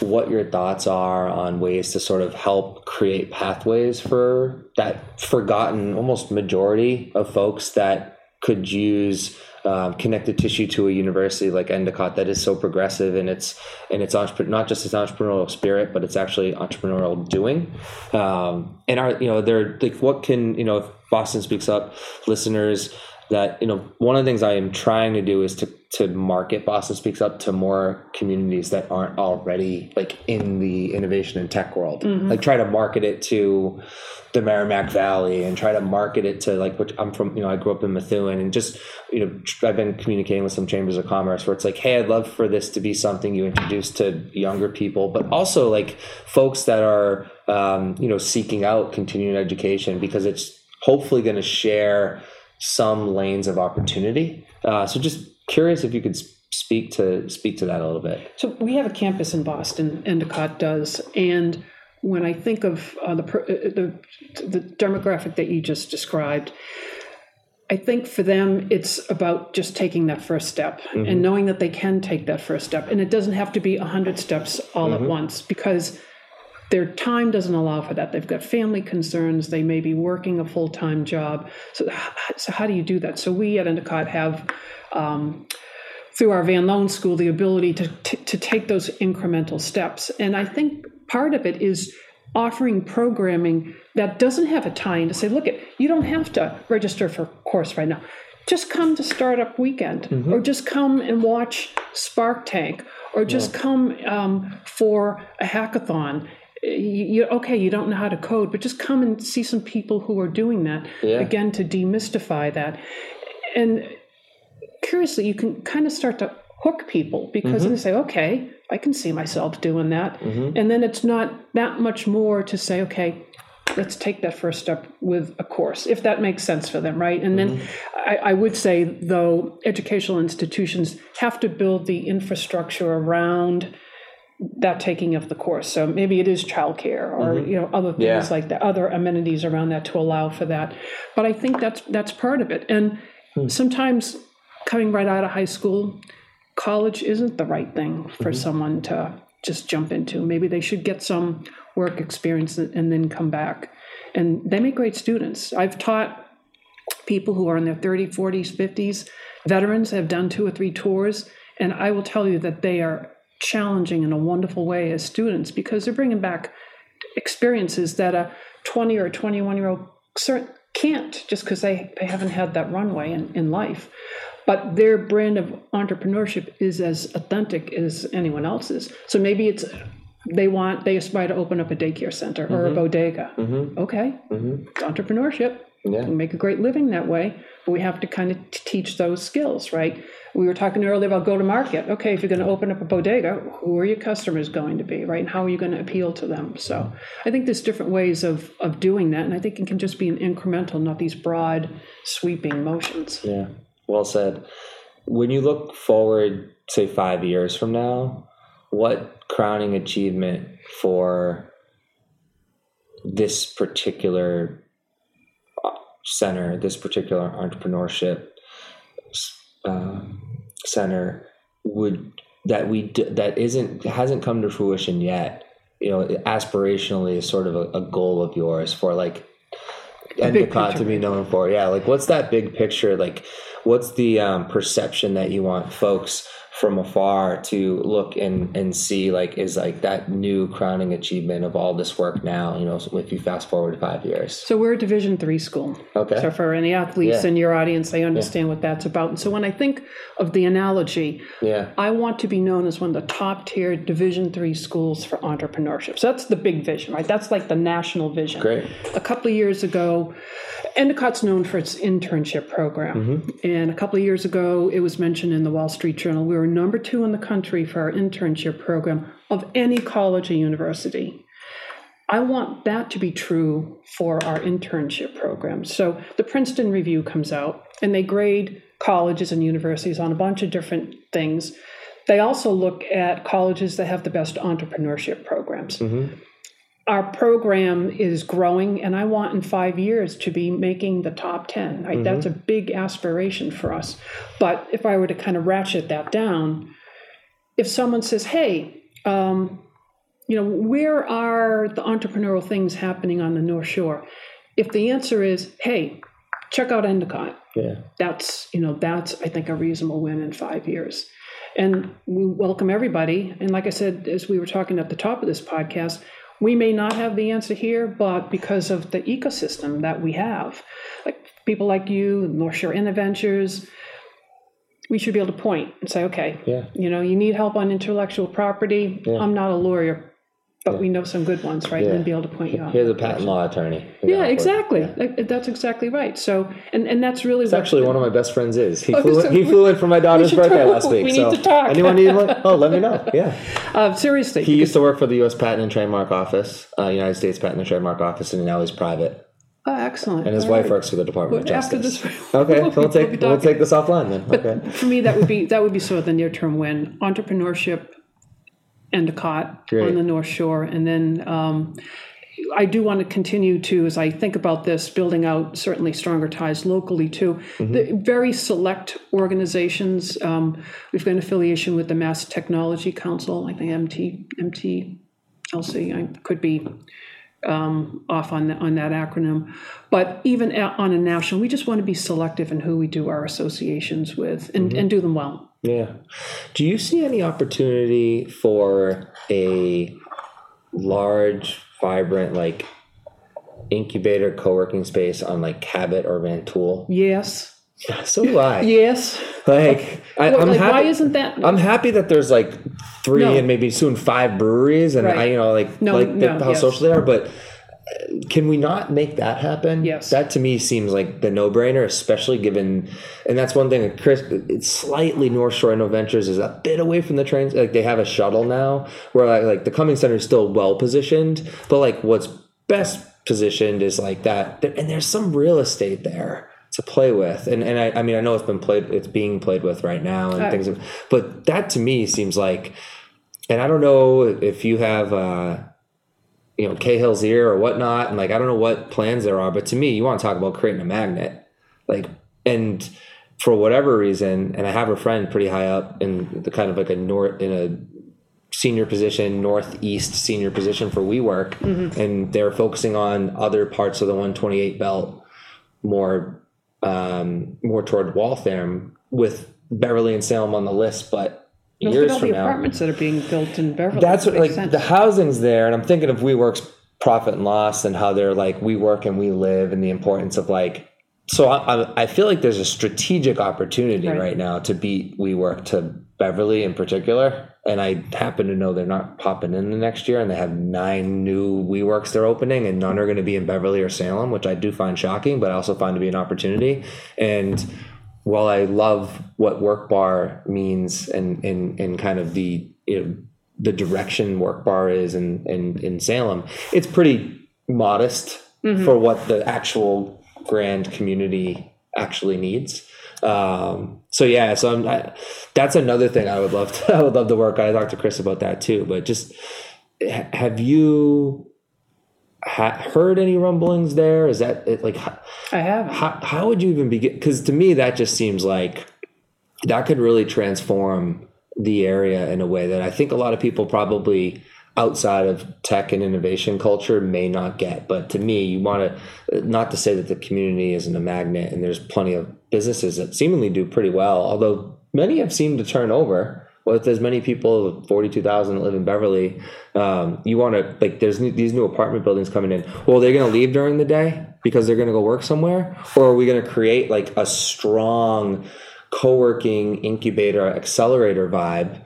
what your thoughts are on ways to sort of help create pathways for that forgotten almost majority of folks that could use um, connective tissue to a university like Endicott that is so progressive in its in its entrepreneur not just its entrepreneurial spirit but it's actually entrepreneurial doing. Um, and are you know they're like what can you know if Boston speaks up listeners that you know one of the things I am trying to do is to to market Boston Speaks Up to more communities that aren't already like in the innovation and tech world. Like try to market it to the Merrimack Valley and try to market it to like which I'm from. You know, I grew up in Methuen and just you know I've been communicating with some chambers of commerce where it's like, hey, I'd love for this to be something you introduce to younger people, but also like folks that are um, you know seeking out continuing education because it's hopefully going to share some lanes of opportunity. Uh, so just curious if you could speak to speak to that a little bit. So we have a campus in Boston, Endicott does, and when I think of uh, the, uh, the the demographic that you just described, I think for them it's about just taking that first step and knowing that they can take that first step, and it doesn't have to be a hundred steps all at once because their time doesn't allow for that. They've got family concerns. They may be working a full time job. So, so how do you do that? So we at Endicott have. Um, through our Van Loan School, the ability to, to, to take those incremental steps. And I think part of it is offering programming that doesn't have a tie in to say, look, it, you don't have to register for a course right now. Just come to Startup Weekend, or just come and watch Spark Tank, or just come um, for a hackathon. You, okay, you don't know how to code, but just come and see some people who are doing that. Yeah. Again, to demystify that. And curiously, you can kind of start to hook people because Mm-hmm. they say, okay, I can see myself doing that. And then it's not that much more to say, okay, let's take that first step with a course, if that makes sense for them, right? And then Mm-hmm. I, I would say, though, educational institutions have to build the infrastructure around that taking of the course. So maybe it is childcare or mm-hmm. you know other things Yeah. like the other amenities around that to allow for that. But I think that's that's part of it. And hmm. sometimes coming right out of high school, college isn't the right thing for mm-hmm. someone to just jump into. Maybe they should get some work experience and then come back. And they make great students. I've taught people who are in their 30s, 40s, 50s, veterans have done two or three tours, and I will tell you that they are challenging in a wonderful way as students because they're bringing back experiences that a 20 or 21 year old can't just because they, they haven't had that runway in, in life. But their brand of entrepreneurship is as authentic as anyone else's. So maybe it's they want they aspire to open up a daycare center or a mm-hmm. bodega. Mm-hmm. Okay, it's entrepreneurship Yeah. and make a great living that way. But we have to kind of t- teach those skills, right? We were talking earlier about go to market. Okay, if you're going to open up a bodega, who are your customers going to be, right? And how are you going to appeal to them? So I think there's different ways of of doing that, and I think it can just be an incremental, not these broad, sweeping motions. Yeah, well said. When you look forward, say five years from now, what crowning achievement for this particular center, this particular entrepreneurship uh, center, would that we d- that isn't hasn't come to fruition yet? You know, aspirationally is sort of a, a goal of yours for like Endicott to be known for. Yeah, like what's that big picture? Like, what's the um, perception that you want folks from afar to look and and see? Like, is like that new crowning achievement of all this work now? You know, if you fast forward five years. So we're a Division three school. Okay. So for any athletes Yeah. in your audience, they understand what that's about. And so when I think of the analogy, Yeah. I want to be known as one of the top tier Division three schools for entrepreneurship. So that's the big vision, right? That's like the national vision. Great. A couple of years ago, Endicott's known for its internship program. Mm-hmm. And a couple of years ago, it was mentioned in the Wall Street Journal. We were number two in the country for our internship program of any college or university. I want that to be true for our internship program. So the Princeton Review comes out and they grade colleges and universities on a bunch of different things. They also look at colleges that have the best entrepreneurship programs. Mm-hmm. Our program is growing, and I want in five years to be making the top 10. Right? That's a big aspiration for us. But if I were to kind of ratchet that down, if someone says, hey, um, you know, where are the entrepreneurial things happening on the North Shore? If the answer is, hey, check out Endicott, Yeah. that's, you know, that's, I think, a reasonable win in five years. And we welcome everybody. And like I said, as we were talking at the top of this podcast, we may not have the answer here, but because of the ecosystem that we have, like people like you, North Shore InnoVentures, we should be able to point and say, okay, Yeah. you know, you need help on intellectual property. I'm not a lawyer, but we know some good ones, right? And be able to point you out. Here's a patent law attorney. Yeah, exactly. Like, That's exactly right. So, and, and that's really what Actually, one of my best friends is. He Oh, flew. so he we- flew in for my (laughs) daughter's birthday talk. last week. We need so to talk. anyone need? one? Oh, let me know. (laughs) Yeah. uh, seriously. He used to work for the U.S. Patent and Trademark Office, uh, United States Patent and Trademark Office, and now he's private. oh, excellent. And his All wife right. works for the Department of Well, after Justice. this- (laughs) okay, we'll so we'll take we'll talking. take this offline then. Okay. For me, that would be that would be sort of the near term win. Entrepreneurship, Endicott Great. on the North Shore, and then um, I do want to continue to, as I think about this, building out certainly stronger ties locally too. The very select organizations. Um, we've got an affiliation with the Mass Technology Council. I think MT MTLC. I could be um, off on the, on that acronym, but even a- on a national, we just want to be selective in who we do our associations with and, and do them well. Yeah. Do you see any opportunity for a large, vibrant, like incubator co-working space on like Cabot or Rantoul? Yes, (laughs) So do I. yes. Like, I, I'm like, happy. why isn't that? I'm happy that there's like three No. and maybe soon five breweries, and Right. I, you know, like No, like no, how yes. social they are. But can we not make that happen? Yes. that to me seems like the no-brainer, especially given, and that's one thing. that Chris, it's slightly North Shore InnoVentures is a bit away from the trains. Like they have a shuttle now, where like, like the Cummings Center is still well positioned, but like what's best positioned is like that, and there's some real estate there to play with and and I, I mean I know it's been played it's being played with right now and Uh, things but that to me seems like and I don't know if you have, uh, you know, Cahill's ear or whatnot, and like I don't know what plans there are, but to me, you want to talk about creating a magnet, like, and for whatever reason, and I have a friend pretty high up in the kind of like a north in a senior position, northeast senior position for WeWork, and they're focusing on other parts of the 128 belt, more um, more toward Waltham, with Beverly and Salem on the list, but Look years at all from the now, apartments that are being built in Beverly. that's what Makes like sense. the housing's there, and I'm thinking of WeWork's profit and loss and how they're like we work and we live, and the importance of like. So I, I, I feel like there's a strategic opportunity Right. right. now to beat WeWork to Beverly in particular, and I happen to know they're not popping in the next year, and they have nine new WeWorks they're opening, and none are going to be in Beverly or Salem, which I do find shocking, but I also find to be an opportunity. And while I love what Work Bar means and and and kind of the you know, the direction Work Bar is in in, in Salem, it's pretty modest for what the actual grand community actually needs. Um, so yeah, so I'm, I, that's another thing I would love to (laughs) I would love to work. on. I talked to Chris about that too, but just have you ha- heard any rumblings there? Is that it, like? I have. how, how would you even begin because to me that just seems like that could really transform the area in a way that i think a lot of people probably outside of tech and innovation culture may not get but to me you want to not to say that the community isn't a magnet and there's plenty of businesses that seemingly do pretty well although many have seemed to turn over if there's many people, forty-two thousand that live in Beverly, um, you want to like. There's new, these new apartment buildings coming in. Well, they're going to leave during the day because they're going to go work somewhere, or are we going to create like a strong co-working incubator accelerator vibe?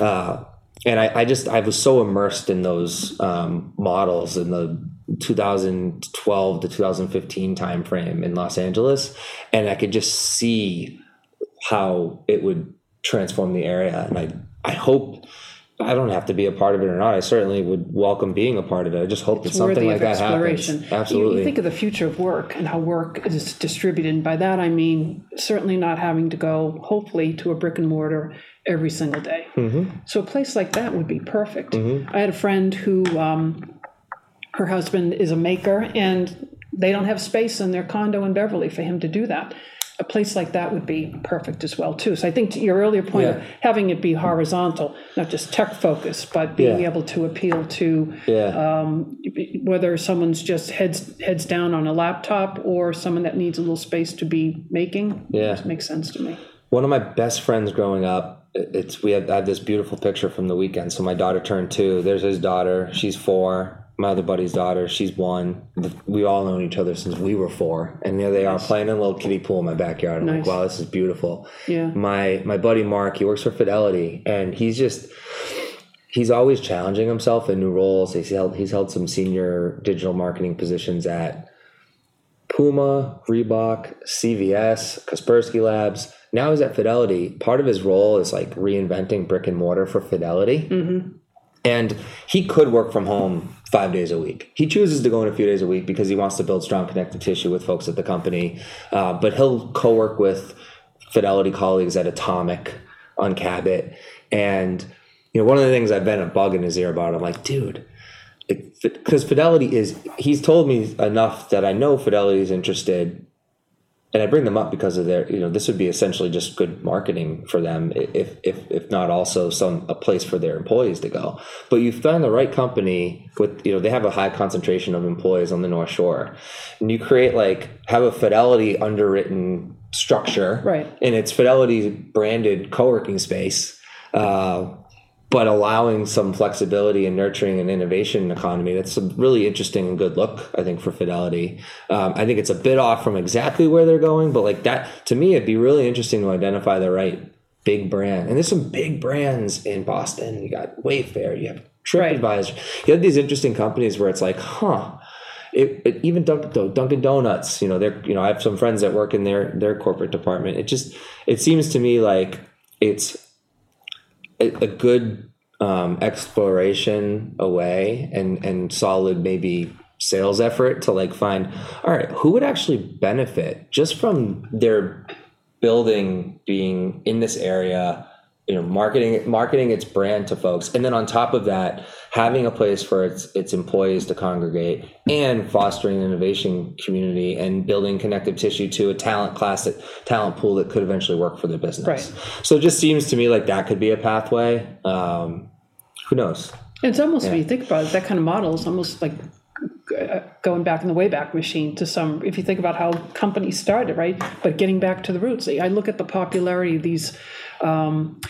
Uh, and I, I just I was so immersed in those um, models in the 2012 to 2015 timeframe in Los Angeles, and I could just see how it would transform the area. And I, I hope I don't have to be a part of it or not. I certainly would welcome being a part of it. I just hope that something like that happens. You- Absolutely. You, think of the future of work and how work is distributed. And by that, I mean certainly not having to go, hopefully, to a brick and mortar every single day. Mm-hmm. So a place like that would be perfect. I had a friend who, um, her husband is a maker, and they don't have space in their condo in Beverly for him to do that. A place like that would be perfect as well too. So I think to your earlier point of having it be horizontal, not just tech focused, but being Yeah. able to appeal to yeah. Um, whether someone's just heads heads down on a laptop or someone that needs a little space to be making. Yeah. It makes sense to me. One of my best friends growing up, it's we have I have this beautiful picture from the weekend. So my daughter turned two. There's his daughter. She's four. My other buddy's daughter. She's one. We all known each other since we were four, and there they are playing in a little kiddie pool in my backyard. I'm Nice. like, wow, this is beautiful. Yeah. My my buddy Mark, he works for Fidelity, and he's just he's always challenging himself in new roles. He's held he's held some senior digital marketing positions at Puma, Reebok, CVS, Kaspersky Labs. Now he's at Fidelity. Part of his role is like reinventing brick and mortar for Fidelity. Mm-hmm. And he could work from home five days a week. He chooses to go in a few days a week because he wants to build strong connective tissue with folks at the company. Uh, but he'll co work with Fidelity colleagues at Atomic on Cabot. And, you know, one of the things I've been a bug in his ear about, I'm like, dude, because Fidelity is, he's told me enough that I know Fidelity is interested. And I bring them up because of their, you know, this would be essentially just good marketing for them, if if if not also some a place for their employees to go. But you find the right company with, you know, they have a high concentration of employees on the North Shore, and you create like have a Fidelity underwritten structure, Right. And it's Fidelity branded co-working space. Uh, but allowing some flexibility and nurturing an innovation economy. That's a really interesting and good look, I think, for Fidelity. Um, I think it's a bit off from exactly where they're going, but like that, to me, it'd be really interesting to identify the right big brand. And there's some big brands in Boston. You got Wayfair, you have TripAdvisor. You have these interesting companies where it's like, huh. It, it, even Dunkin', Dunkin' Donuts, you know, they're you know, I have some friends that work in their their corporate department. It just it seems to me like it's a, good um, exploration away and and solid maybe sales effort to like find all right who would actually benefit just from their building being in this area you know marketing marketing its brand to folks. And then on top of that having a place for its its employees to congregate and fostering an innovation community and building connective tissue to a talent class that talent pool that could eventually work for their business. Right. so it just seems to me like that could be a pathway. Um, who knows? It's almost when you think about it, that kind of model is almost like going back in the wayback machine to some. If you think about how companies started, right? But getting back to the roots, I look at the popularity of these. Um,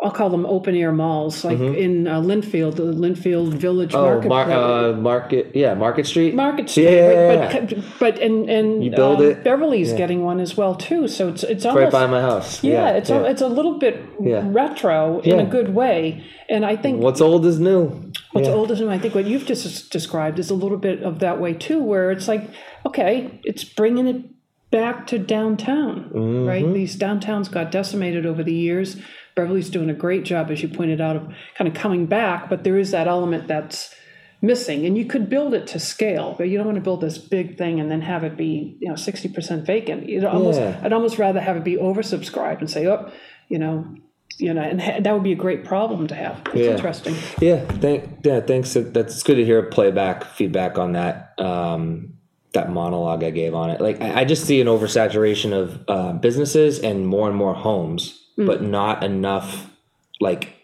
I'll call them open air malls, like in uh, Lynnfield, the Lynnfield Village Mm-hmm. oh Market. mar- uh, market yeah market street Market Street, Yeah, yeah, right? but but and and You build um, it. Beverly's getting one as well too. So it's it's almost, right by my house yeah, it's A, it's a little bit Yeah. retro in a good way, and I think what's old is new What's Yeah. old is new. I think what you've just described is a little bit of that way too, where it's like, okay, it's bringing it back to downtown, Mm-hmm. right? These downtowns got decimated over the years. Beverly's doing a great job, as you pointed out, of kind of coming back, but there is that element that's missing, and you could build it to scale, but you don't want to build this big thing and then have it be, you know, sixty percent vacant. You'd almost, Yeah. I'd almost rather have it be oversubscribed and say, oh, you know. You know, and ha- that would be a great problem to have. It's Yeah. interesting. Yeah, thank yeah, thanks. That's good to hear playback feedback on that um, that monologue I gave on it. Like I, I just see an oversaturation of uh, businesses and more and more homes, but mm. not enough like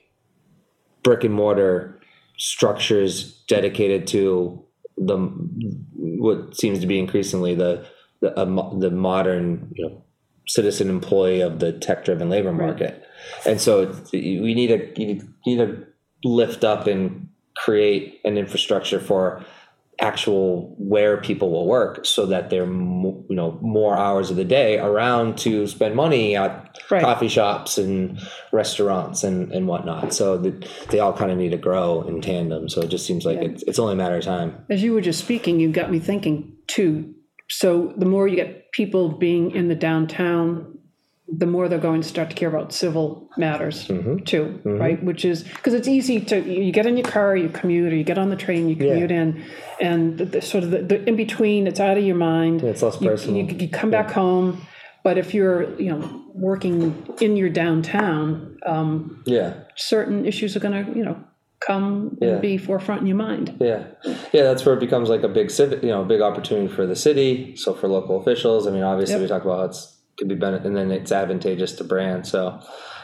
brick and mortar structures dedicated to the what seems to be increasingly the the, a the modern you know citizen employee of the tech driven labor market. And so we need to you need to lift up and create an infrastructure for actual where people will work so that they're you know more hours of the day around to spend money at Right. coffee shops and restaurants and, and whatnot so that they all kind of need to grow in tandem so it just seems like it's, it's only a matter of time As you were just speaking, you got me thinking too. So the more you get people being in the downtown, the more they're going to start to care about civil matters too, right? Which is because it's easy to you get in your car, you commute, or you get on the train, you commute in, and the, the sort of the, the in between, it's out of your mind. it's less You- personal. You, you come back home, but if you're you know working in your downtown, um, yeah certain issues are going to you know come Yeah. and be forefront in your mind. Yeah, yeah, that's where it becomes like a big civic, you know, a big opportunity for the city. So for local officials, I mean, obviously Yep. we talk about it's could be benefit, and then it's advantageous to brand. So,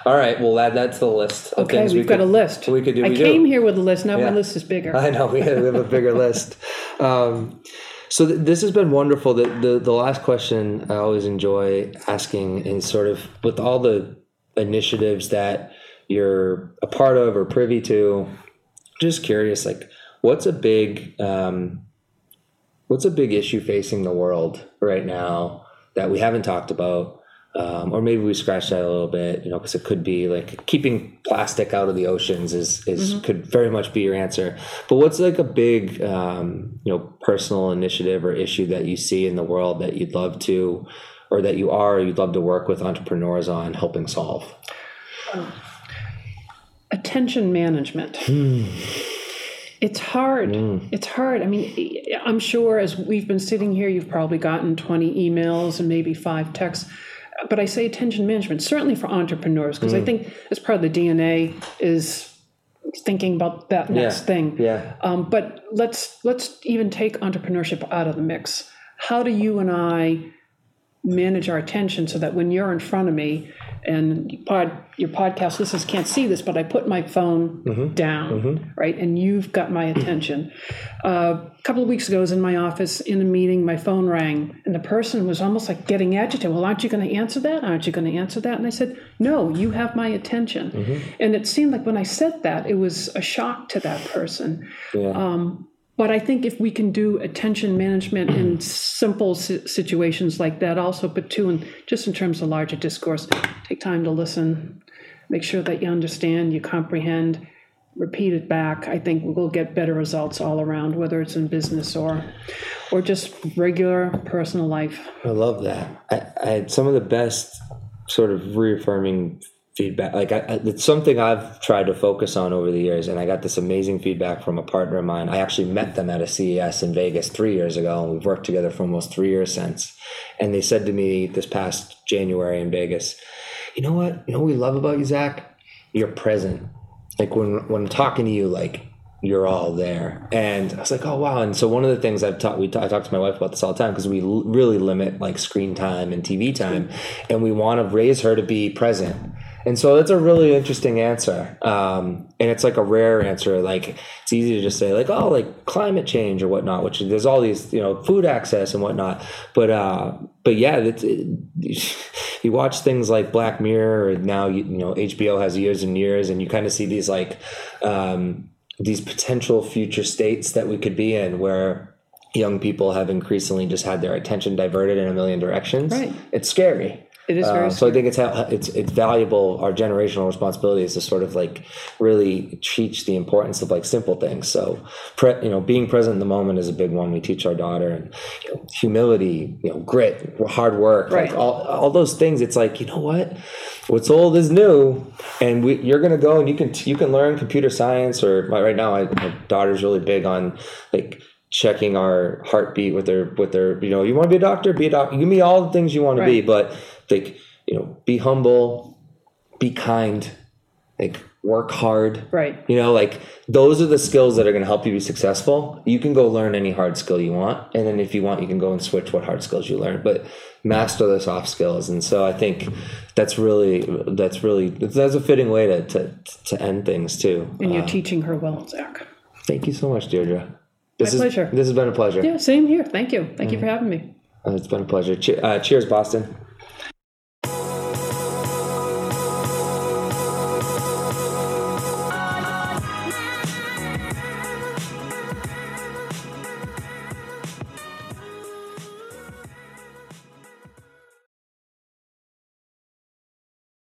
all right, we'll add that to the list. Of Okay, things we've we got could, a list. We could do. I came do. here with a list. Now Yeah. my list is bigger. I know we have, a bigger list. (laughs) Um, so th- this has been wonderful. The, the the last question I always enjoy asking is sort of with all the initiatives that you're a part of or privy to. Just curious, like what's a big um, what's a big issue facing the world right now that we haven't talked about? Um, or maybe we scratched that a little bit, you know, because it could be like keeping plastic out of the oceans is is could very much be your answer. But what's like a big, um, you know, personal initiative or issue that you see in the world that you'd love to, or that you are, or you'd love to work with entrepreneurs on helping solve? Attention management. Hmm. It's hard. It's hard. I mean, I'm sure as we've been sitting here, you've probably gotten 20 emails and maybe five texts. But I say attention management, certainly for entrepreneurs, because Hmm. I think as part of the DNA is thinking about that next Yeah. thing. Yeah. Um, but let's let's even take entrepreneurship out of the mix. How do you and I manage our attention so that when you're in front of me and pod, your podcast listeners can't see this, but I put my phone mm-hmm. down, mm-hmm. right, and you've got my attention. Uh, a couple of weeks ago, I was in my office in a meeting. My phone rang, and the person was almost like getting agitated. Well, aren't you going to answer that? Aren't you going to answer that? And I said, No, you have my attention. Mm-hmm. And it seemed like when I said that, it was a shock to that person. Yeah. Um, But I think if we can do attention management in (clears throat) simple si- situations like that, also, but too, in, just in terms of larger discourse, take time to listen, make sure that you understand, you comprehend, repeat it back. I think we'll get better results all around, whether it's in business or, or just regular personal life. I love that. I, I had some of the best sort of reaffirming feedback. Like I, it's something I've tried to focus on over the years, and I got this amazing feedback from a partner of mine. I actually met them at a CES in Vegas three years ago, and we've worked together for almost three years since. And they said to me this past January in Vegas, "You know what? You know what we love about you, Zach." you're present. Like when when I'm talking to you, like you're all there. And I was like, oh wow. And so one of the things I've taught, we t- I talk to my wife about this all the time because we l- really limit like screen time and TV time, and we want to raise her to be present. And so that's a really interesting answer. Um, and it's like a rare answer. Like it's easy to just say like, oh, like climate change or whatnot, which there's all these, you know, food access and whatnot. But, uh, but yeah, it, (laughs) you watch things like Black Mirror or now, you, you know, HBO has years and years and you kind of see these like, um, these potential future states that we could be in where young people have increasingly just had their attention diverted in a million directions. Right. It's scary. It is Uh, so I think it's it's it's valuable. Our generational responsibility is to sort of like really teach the importance of like simple things. So, pre, you know, being present in the moment is a big one. We teach our daughter and you know, humility, you know, grit, hard work, Right. like all all those things. It's like you know what, what's old is new, and we, you're gonna go and you can you can learn computer science or right now, I, my daughter's really big on like checking our heartbeat with their with their you know you want to be a doctor be a doctor give me all the things you want to be but like you know be humble be kind like work hard Right. you know like those are the skills that are going to help you be successful you can go learn any hard skill you want and then if you want you can go and switch what hard skills you learn but master the soft skills and so i think that's really that's really that's a fitting way to to, to end things too And you're teaching her well, Zach. thank you so much deirdre this is, pleasure. this has been a pleasure Yeah, same here. Thank you. Thank you for having me. Uh, it's been a pleasure. Che- uh, cheers, Boston.